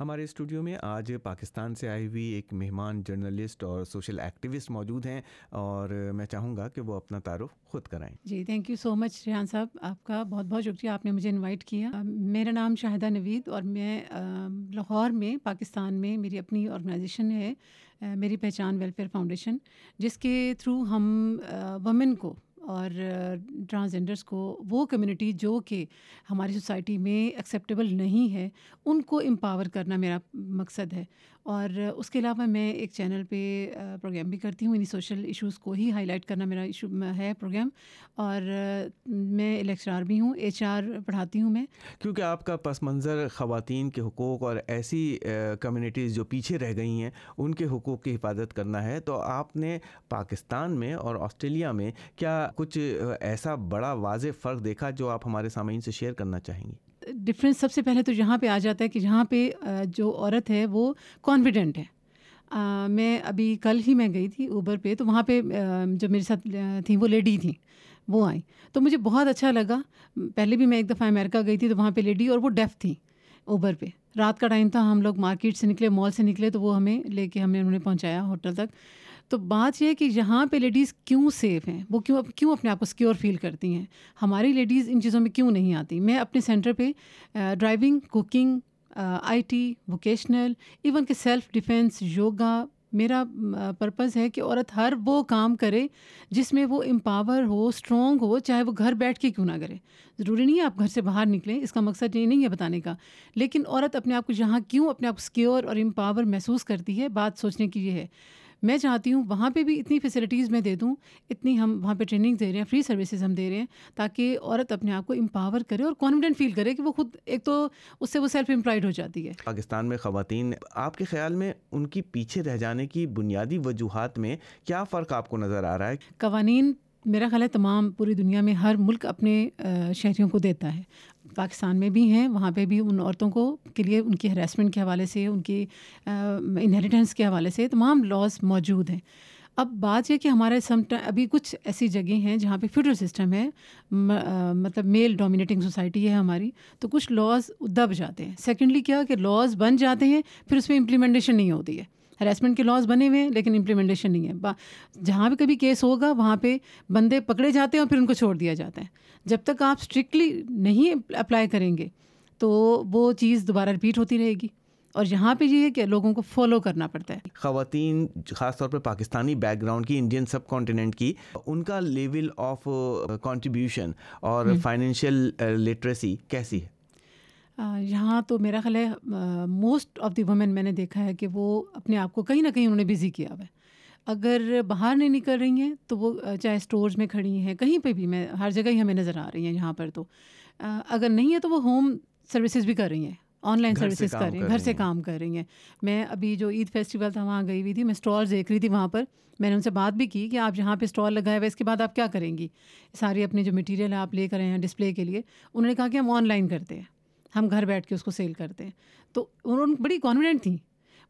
ہمارے اسٹوڈیو میں آج پاکستان سے آئی ہوئی ایک مہمان جرنلسٹ اور سوشل ایکٹیوسٹ موجود ہیں اور میں چاہوں گا کہ وہ اپنا تعارف خود کرائیں۔ جی thank you so much Rehan صاحب۔ آپ کا بہت بہت شکریہ، آپ نے مجھے انوائٹ کیا۔ میرا نام شاہدہ نوید اور میں لاہور میں، پاکستان میں میری اپنی آرگنائزیشن ہے میری پہچان ویلفیئر فاؤنڈیشن جس کے تھرو ہم وومن کو اور ٹرانسجینڈرس کو وہ کمیونٹی جو کہ ہماری سوسائٹی میں ایکسیپٹیبل نہیں ہے، ان کو امپاور کرنا میرا مقصد ہے۔ اور اس کے علاوہ میں ایک چینل پہ پروگرام بھی کرتی ہوں انہیں سوشل ایشوز کو ہی ہائی لائٹ کرنا میرا ایشو ہے پروگرام۔ اور میں لیکچرار بھی ہوں، ایچ آر پڑھاتی ہوں میں۔ کیونکہ آپ کا پس منظر خواتین کے حقوق اور ایسی کمیونٹیز جو پیچھے رہ گئی ہیں، ان کے حقوق کی حفاظت کرنا ہے۔ تو آپ نے پاکستان میں اور آسٹریلیا میں کیا کچھ ایسا بڑا واضح فرق دیکھا جو آپ ہمارے سامعین سے شیئر کرنا چاہیں گی؟ ڈفرینس سب سے پہلے تو یہاں پہ آ جاتا ہے کہ جہاں پہ جو عورت ہے وہ کانفیڈنٹ ہے۔ میں ابھی کل ہی میں گئی تھی اوبر پہ، تو وہاں پہ جو میرے ساتھ تھیں وہ لیڈی تھیں، وہ آئیں۔ تو مجھے بہت اچھا لگا۔ پہلے بھی میں ایک دفعہ امیرکا گئی تھی تو وہاں پہ لیڈی اور وہ ڈیف تھیں اوبر پہ۔ رات کا ٹائم تھا، ہم لوگ مارکیٹ سے نکلے مال سے نکلے، تو وہ ہمیں لے کے ہم نے انہوں نے پہنچایا ہوٹل تک۔ تو بات یہ ہے کہ یہاں پہ لیڈیز کیوں سیف ہیں؟ وہ کیوں کیوں اپنے آپ کو سکیور فیل کرتی ہیں؟ ہماری لیڈیز ان چیزوں میں کیوں نہیں آتی؟ میں اپنے سینٹر پہ driving cooking I T vocational even کہ سیلف ڈیفینس یوگا میرا پرپز ہے کہ عورت ہر وہ کام کرے جس میں وہ امپاور ہو اسٹرانگ ہو، چاہے وہ گھر بیٹھ کے کیوں نہ کرے۔ ضروری نہیں ہے آپ گھر سے باہر نکلیں، اس کا مقصد یہ نہیں ہے بتانے کا۔ لیکن عورت اپنے آپ کو جہاں کیوں اپنے آپ کو سکیور اور امپاور محسوس کرتی ہے؟ بات سوچنے کی یہ ہے۔ میں چاہتی ہوں وہاں پہ بھی اتنی فیسلٹیز میں دے دوں اتنی ہم وہاں پہ ٹریننگ دے رہے ہیں فری سروسز ہم دے رہے ہیں تاکہ عورت اپنے آپ کو امپاور کرے اور کانفیڈنٹ فیل کرے کہ وہ خود ایک تو اس سے وہ سیلف امپلائڈ ہو جاتی ہے۔ پاکستان میں خواتین آپ کے خیال میں ان کی پیچھے رہ جانے کی بنیادی وجوہات میں کیا فرق آپ کو نظر آ رہا ہے؟ قوانین میرا خیال ہے تمام پوری دنیا میں ہر ملک اپنے شہریوں کو دیتا ہے۔ پاکستان میں بھی ہیں، وہاں پہ بھی ان عورتوں کو کے لیے ان کی ہراسمنٹ کے حوالے سے، ان کی انہیریٹنس کے حوالے سے تمام لاز موجود ہیں۔ اب بات یہ کہ ہمارے سم، ابھی کچھ ایسی جگہیں ہیں جہاں پہ فیڈرل سسٹم ہے مطلب میل ڈومینیٹنگ سوسائٹی ہے ہماری، تو کچھ لاز دب جاتے ہیں۔ سیکنڈلی کیا کہ لاز بن جاتے ہیں، پھر اس میں امپلیمنٹیشن نہیں ہوتی ہے۔ ہراسمنٹ کے لاس بنے ہوئے ہیں لیکن امپلیمنٹیشن نہیں ہے۔ جہاں بھی کبھی کیس ہوگا وہاں پہ بندے پکڑے جاتے ہیں اور پھر ان کو چھوڑ دیا جاتا ہے۔ جب تک آپ اسٹرکٹلی نہیں اپلائی کریں گے تو وہ چیز دوبارہ رپیٹ ہوتی رہے گی۔ اور یہاں پہ یہ ہے کہ لوگوں کو فالو کرنا پڑتا ہے۔ خواتین خاص طور پہ پاکستانی بیک گراؤنڈ کی انڈین سب کانٹیننٹ کی ان کا لیول آف کنٹریبیوشن اور فائنینشیل لٹریسی کیسی ہے؟ یہاں تو میرا خیال ہے موسٹ آف دی وومین میں نے دیکھا ہے کہ وہ اپنے آپ کو کہیں نہ کہیں انہوں نے بزی کیا ہوا ہے۔ اگر باہر نہیں نکل رہی ہیں تو وہ چاہے اسٹورز میں کھڑی ہیں کہیں پہ بھی میں ہر جگہ ہی ہمیں نظر آ رہی ہیں یہاں پر تو۔ اگر نہیں ہے تو وہ ہوم سروسز بھی کر رہی ہیں آن لائن سروسز کر رہی ہیں گھر سے کام کر رہی ہیں۔ میں ابھی جو عید فیسٹیول تھا وہاں گئی ہوئی تھی میں اسٹال دیکھ رہی تھی وہاں پر۔ میں نے ان سے بات بھی کی کہ آپ جہاں پہ اسٹال لگائے ہوئے اس کے بعد آپ کیا کریں گی؟ ساری اپنی جو مٹیریل ہے آپ لے کر آئے ہیں ڈسپلے کے لیے۔ انہوں نے کہا کہ ہم آن لائن کرتے ہیں۔ ہم گھر بیٹھ کے اس کو سیل کرتے ہیں۔ تو انہوں بڑی کانفیڈنٹ تھیں۔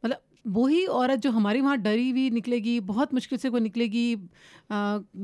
مطلب وہی عورت جو ہماری وہاں ڈری ہوئی نکلے گی، بہت مشکل سے کوئی نکلے گی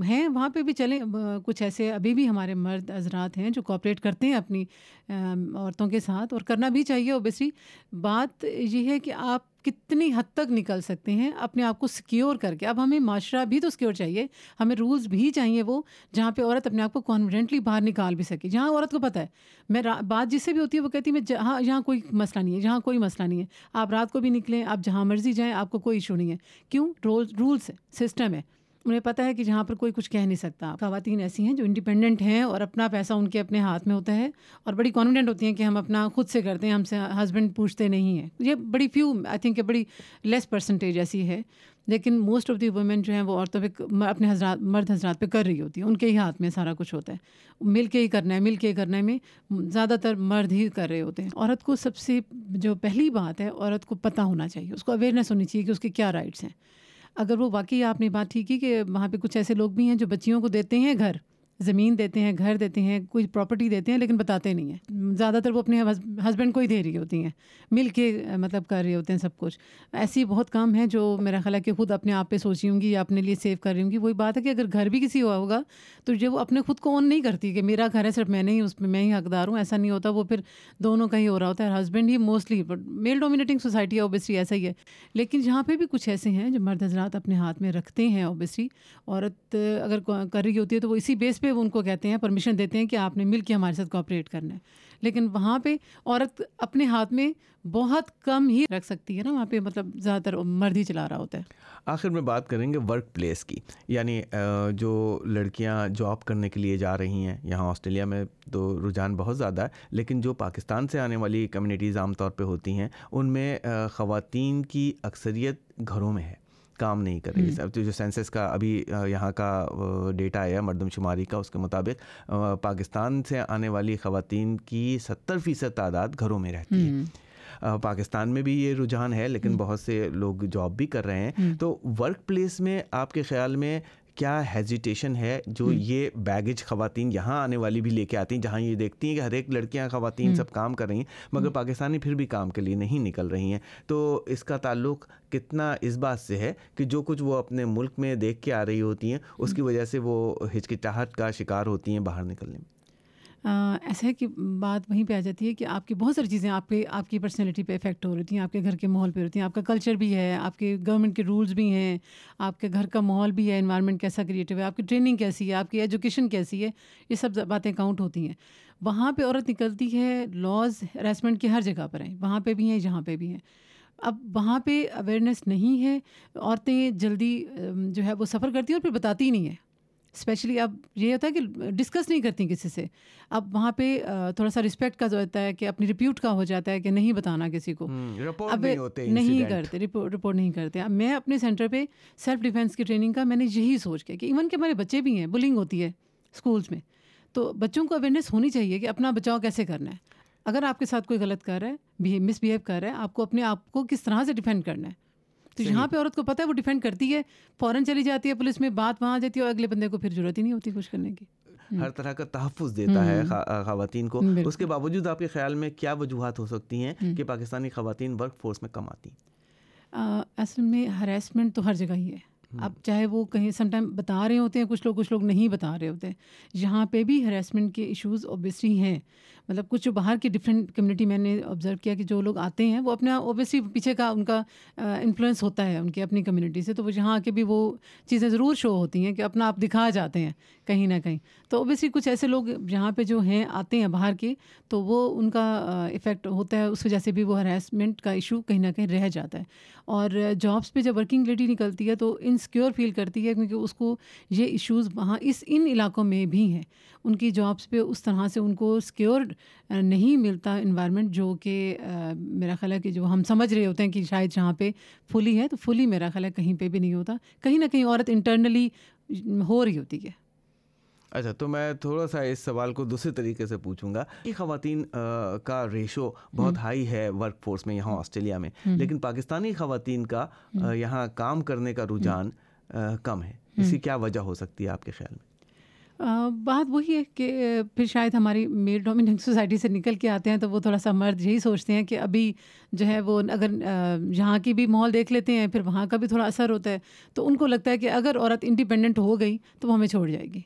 ہیں وہاں پہ بھی چلیں۔ کچھ ایسے ابھی بھی ہمارے مرد حضرات ہیں جو کوپریٹ کرتے ہیں اپنی عورتوں کے ساتھ اور کرنا بھی چاہیے اوبیسلی بات یہ ہے کہ آپ کتنی حد تک نکل سکتے ہیں، اپنے آپ کو سکیور کر کے۔ اب ہمیں معاشرہ بھی تو سکیور چاہیے، ہمیں رولس بھی چاہیے وہ، جہاں پہ عورت اپنے آپ کو کانفیڈنٹلی باہر نکال بھی سکے۔ جہاں عورت کو پتہ ہے، میں بات جس سے بھی ہوتی ہے، وہ کہتی ہے، میں جہاں یہاں کوئی مسئلہ نہیں ہے جہاں کوئی مسئلہ نہیں ہے۔ آپ رات کو بھی نکلیں، آپ جہاں مرضی جائیں، آپ کو کوئی ایشو نہیں ہے۔ کیوں؟ رولس ہے سسٹم ہے۔ انہیں پتہ ہے کہ جہاں پر کوئی کچھ کہہ نہیں سکتا۔ خواتین ایسی ہیں جو انڈیپینڈنٹ ہیں اور اپنا پیسہ ان کے اپنے ہاتھ میں ہوتا ہے اور بڑی کانفیڈنٹ ہوتی ہیں کہ ہم اپنا خود سے کرتے ہیں، ہم سے ہسبینڈ پوچھتے نہیں ہیں۔ یہ بڑی فیو آئی تھنک کہ بڑی لیس پرسنٹیج ایسی ہے۔ لیکن موسٹ آف دی وومین جو ہیں وہ عورتوں پہ اپنے حضرات، مرد حضرات پہ کر رہی ہوتی ہیں۔ ان کے ہی ہاتھ میں سارا کچھ ہوتا ہے۔ مل کے ہی کرنا ہے، مل کے ہی کرنے میں زیادہ تر مرد ہی کر رہے ہوتے ہیں۔ عورت کو سب سے جو پہلی بات ہے، عورت کو پتہ ہونا چاہیے۔ اس کو اویئرنیس ہونی چاہیے کہ اس کے کیا رائٹس ہیں۔ اگر وہ واقعی آپ نے بات ٹھیک کی کہ وہاں پہ کچھ ایسے لوگ بھی ہیں جو بچیوں کو دیتے ہیں گھر زمین دیتے ہیں، گھر دیتے ہیں، کوئی پراپرٹی دیتے ہیں، لیکن بتاتے نہیں ہیں۔ زیادہ تر وہ اپنے ہسبینڈ کو ہی دے رہی ہوتی ہیں۔ مل کے مطلب کر رہے ہوتے ہیں سب کچھ۔ ایسی بہت کام ہیں جو میرا خیال ہے کہ خود اپنے آپ پہ سوچی ہوں گی یا اپنے لیے سیو کر رہی ہوں گی۔ وہی بات ہے کہ اگر گھر بھی کسی ہوا ہوگا تو جو وہ اپنے خود کو اون نہیں کرتی کہ میرا گھر ہے، صرف میں نہیں، اس میں میں ہی حقدار ہوں۔ ایسا نہیں ہوتا، وہ پھر دونوں کا ہی ہو رہا ہوتا ہے۔ ہسبینڈ ہی موسٹلی میل ڈومینیٹنگ سوسائٹی ہے اوبیسلی ایسا ہی ہے۔ لیکن جہاں پہ بھی کچھ ایسے ہیں جو مرد حضرات اپنے ہاتھ میں رکھتے ہیں اوبیسلی عورت اگر کر رہی ہوتی ہے تو وہ اسی بیس پہ ان کو کہتے ہیں پرمیشن دیتے ہیں کہ آپ نے مل کے ہمارے ساتھ کوآپریٹ کرنا ہے۔ لیکن وہاں پہ عورت اپنے ہاتھ میں بہت کم ہی رکھ سکتی ہے نا، وہاں پہ مطلب زیادہ تر مرد ہی چلا رہا ہوتا ہے۔ آخر میں بات کریں گے ورک پلیس کی۔ یعنی جو لڑکیاں جاب کرنے کے لیے جا رہی ہیں، یہاں آسٹریلیا میں تو رجحان بہت زیادہ ہے، لیکن جو پاکستان سے آنے والی کمیونٹیز عام طور پہ ہوتی ہیں، ان میں خواتین کی اکثریت گھروں میں ہے۔ کام نہیں کر رہی۔ اب جو سینسس کا ابھی یہاں کا ڈیٹا آیا مردم شماری کا اس کے مطابق پاکستان سے آنے والی خواتین کی ستر فیصد تعداد گھروں میں رہتی ہے۔ پاکستان میں بھی یہ رجحان ہے لیکن بہت سے لوگ جاب بھی کر رہے ہیں۔ تو ورک پلیس میں آپ کے خیال میں کیا ہیزیٹیشن ہے جو یہ بیگج خواتین یہاں آنے والی بھی لے کے آتی ہیں جہاں یہ دیکھتی ہیں کہ ہر ایک لڑکیاں خواتین سب کام کر رہی ہیں مگر پاکستانی پھر بھی کام کے لیے نہیں نکل رہی ہیں۔ تو اس کا تعلق کتنا اس بات سے ہے کہ جو کچھ وہ اپنے ملک میں دیکھ کے آ رہی ہوتی ہیں اس کی وجہ سے وہ ہچکچاہٹ کا شکار ہوتی ہیں باہر نکلنے میں۔ ایسا ہے کہ بات وہیں پہ آ جاتی ہے کہ آپ کی بہت ساری چیزیں آپ کے، آپ کی پرسنالٹی پہ افیکٹ ہو رہی ہیں آپ کے گھر کے ماحول پہ ہوتی ہیں آپ کا کلچر بھی ہے، آپ کے گورنمنٹ کے رولز بھی ہیں، آپ کے گھر کا ماحول بھی ہے انوائرمنٹ کیسا کریٹو ہے، آپ کی ٹریننگ کیسی ہے، آپ کی ایجوکیشن کیسی ہے، یہ سب باتیں کاؤنٹ ہوتی ہیں۔ وہاں پہ عورت نکلتی ہے لاز ہراسمنٹ کی ہر جگہ پر ہیں، وہاں پہ بھی ہیں جہاں پہ بھی ہیں۔ اب وہاں پہ اویئرنیس نہیں ہے، عورتیں جلدی جو ہے وہ سفر کرتی ہیں اور پھر بتاتی نہیں ہیں۔ اسپیشلی اب یہ ہوتا ہے کہ ڈسکس نہیں کرتی کسی سے۔ اب وہاں پہ تھوڑا سا رسپیکٹ کا جو ہوتا ہے کہ اپنی رپیوٹ کا ہو جاتا ہے کہ نہیں بتانا کسی کو۔ اب نہیں کرتے رپورٹ نہیں کرتے۔ اب میں اپنے سینٹر پہ سیلف ڈیفینس کی ٹریننگ کا میں نے یہی سوچ کے کہ ایون کہ ہمارے بچے بھی ہیں بلنگ ہوتی ہے اسکولس میں۔ تو بچوں کو اویئرنیس ہونی چاہیے کہ اپنا بچاؤ کیسے کرنا ہے۔ اگر آپ کے ساتھ کوئی غلط کر رہا ہے مس بیہیو کر رہا ہے آپ کو اپنے آپ کو کس طرح سے ڈیفینڈ کرنا ہے؟ تو یہاں پہ عورت کو پتہ ہے وہ ڈیفینڈ کرتی ہے فوراً چلی جاتی ہے پولیس میں بات وہاں جاتی ہے اور اگلے بندے کو پھر ضرورت ہی نہیں ہوتی کچھ کرنے کی۔ ہر طرح کا تحفظ دیتا ہے خواتین کو۔ اس کے باوجود آپ کے خیال میں کیا وجوہات ہو سکتی ہیں کہ پاکستانی خواتین ورک فورس میں کم آتی ہیں اصل میں ہراسمنٹ تو ہر جگہ ہی ہے۔ اب چاہے وہ کہیں سم ٹائم بتا رہے ہوتے ہیں کچھ لوگ کچھ لوگ نہیں بتا رہے ہوتے۔ ہیں یہاں پہ بھی ہراسمنٹ کے ایشوز اوبیسلی ہیں۔ مطلب کچھ جو باہر کی ڈفرینٹ کمیونٹی میں نے آبزرو کیا کہ جو لوگ آتے ہیں وہ اپنا اوبیسلی پیچھے کا ان کا انفلوئنس ہوتا ہے ان کی اپنی کمیونٹی سے، تو وہ یہاں کے بھی وہ چیزیں ضرور شو ہوتی ہیں کہ اپنا آپ دکھا جاتے ہیں کہیں نہ کہیں۔ تو اوبیسلی کچھ ایسے لوگ یہاں پہ جو ہیں، آتے ہیں باہر کے، تو وہ ان کا افیکٹ ہوتا ہے، اس وجہ سے بھی وہ ہراسمنٹ کا ایشو کہیں نہ کہیں رہ جاتا ہے۔ اور جابس پہ جب ورکنگ لیڈی نکلتی ہے تو انسیکیور فیل کرتی ہے کیونکہ اس کو یہ ایشوز وہاں اس ان علاقوں میں بھی ہیں۔ ان کی جابس پہ اس طرح سے ان کو سیکیورڈ نہیں ملتا انوائرمنٹ جو کہ میرا خیال ہے کہ جو ہم سمجھ رہے ہوتے ہیں کہ شاید جہاں پہ فلی ہے تو فلی میرا خیال ہے کہیں پہ بھی نہیں ہوتا۔ کہیں نہ کہیں عورت انٹرنلی ہو رہی ہوتی ہے۔ اچھا تو میں تھوڑا سا اس سوال کو دوسرے طریقے سے پوچھوں گا۔ کہ خواتین کا ریشو بہت ہائی ہے ورک فورس میں یہاں آسٹریلیا میں۔ لیکن پاکستانی خواتین کا یہاں کام کرنے کا رجحان کم ہے۔ اس کی کیا وجہ ہو سکتی ہے آپ کے خیال میں؟ بات وہی ہے کہ پھر شاید ہماری میل ڈومیننٹ سوسائٹی سے نکل کے آتے ہیں تو وہ تھوڑا سا مرد یہی سوچتے ہیں کہ ابھی جو ہے وہ اگر یہاں کی بھی ماحول دیکھ لیتے ہیں پھر وہاں کا بھی تھوڑا اثر ہوتا ہے۔ تو ان کو لگتا ہے کہ اگر عورت انڈیپینڈنٹ ہو گئی تو وہ ہمیں چھوڑ جائے گی۔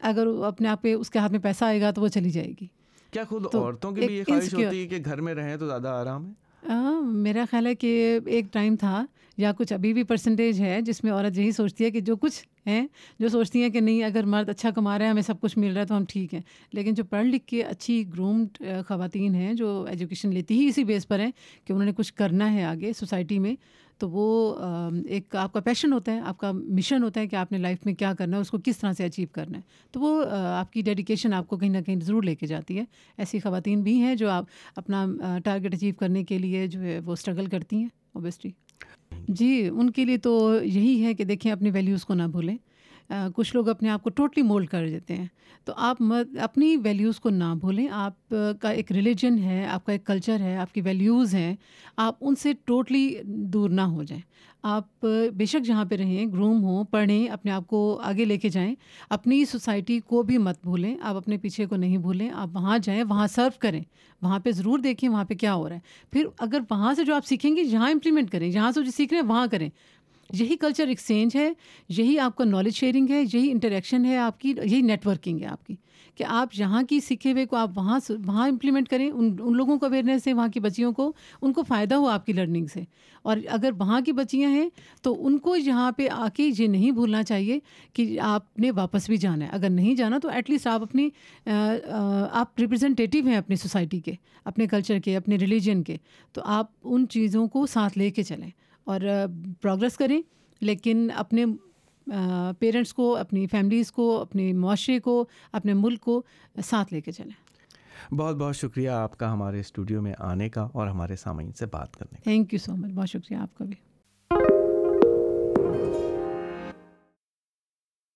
اگر اپنے آپ پہ اس کے ہاتھ میں پیسہ آئے گا تو وہ چلی جائے گی۔ کیا خود عورتوں کی بھی یہ خواہش ہوتی ہے کہ گھر میں رہیں تو زیادہ آرام ہے؟ میرا خیال ہے کہ ایک ٹائم تھا یا کچھ ابھی بھی پرسنٹیج ہے جس میں عورت یہی سوچتی ہے کہ جو کچھ ہیں، جو سوچتی ہیں کہ نہیں، اگر مرد اچھا کما رہے ہیں ہمیں سب کچھ مل رہا ہے، تو ہم ٹھیک ہیں۔ لیکن جو پڑھ لکھ کے اچھی گرومڈ خواتین ہیں، جو ایجوکیشن لیتی ہی اسی بیس پر ہیں کہ انہوں نے کچھ کرنا ہے آگے سوسائٹی میں، تو وہ ایک آپ کا پیشن ہوتا ہے، آپ کا مشن ہوتا ہے کہ آپ نے لائف میں کیا کرنا ہے، اس کو کس طرح سے اچیو کرنا ہے۔ تو وہ آپ کی ڈیڈیکیشن آپ کو کہیں نہ کہیں ضرور لے کے جاتی ہے۔ ایسی خواتین بھی ہیں جو آپ اپنا ٹارگیٹ اچیو کرنے کے لیے جو ہے وہ اسٹرگل کرتی ہیں اوبیسٹلی جی ان کے لیے تو یہی ہے کہ دیکھیں اپنی ویلیوز کو نہ بھولیں۔ کچھ لوگ اپنے آپ کو ٹوٹلی مولڈ کر دیتے ہیں۔ تو آپ اپنی ویلیوز کو نہ بھولیں۔ آپ کا ایک ریلیجن ہے، آپ کا ایک کلچر ہے، آپ کی ویلیوز ہیں۔ آپ ان سے ٹوٹلی دور نہ ہو جائیں۔ آپ بے شک جہاں پہ رہیں، گروم ہوں، پڑھیں، اپنے آپ کو آگے لے کے جائیں، اپنی سوسائٹی کو بھی مت بھولیں۔ آپ اپنے پیچھے کو نہیں بھولیں۔ آپ وہاں جائیں، وہاں سرو کریں۔ وہاں پہ ضرور دیکھیں وہاں پہ کیا ہو رہا ہے۔ پھر اگر وہاں سے جو آپ سیکھیں گے جہاں امپلیمنٹ کریں۔ جہاں سے جو سیکھ رہے ہیں، وہاں کریں۔ یہی کلچر ایکسچینج ہے، یہی آپ کا نالج شیئرنگ ہے، یہی انٹریکشن ہے آپ کی، یہی نیٹ ورکنگ ہے آپ کی۔ کہ آپ یہاں کی سیکھے ہوئے کو آپ وہاں وہاں امپلیمنٹ کریں، ان ان لوگوں کو اویئرنیس ہے وہاں کی بچیوں کو، ان کو فائدہ ہو آپ کی لرننگ سے۔ اور اگر وہاں کی بچیاں ہیں تو ان کو یہاں پہ آ کے یہ نہیں بھولنا چاہیے کہ آپ نے واپس بھی جانا ہے۔ اگر نہیں جانا تو ایٹ لیسٹ آپ اپنی آپ ریپرزنٹیو ہیں اپنی سوسائٹی کے، اپنے کلچر کے، اپنے ریلیجن کے۔ تو آپ ان چیزوں کو ساتھ لے کے چلیں۔ اور پروگرس کریں لیکن اپنے پیرنٹس کو اپنی فیملیز کو اپنے معاشرے کو اپنے ملک کو ساتھ لے کے چلیں۔ بہت بہت شکریہ آپ کا ہمارے اسٹوڈیو میں آنے کا اور ہمارے سامعین سے بات کرنے کا۔ تھینک یو سو مچ بہت شکریہ آپ کا بھی۔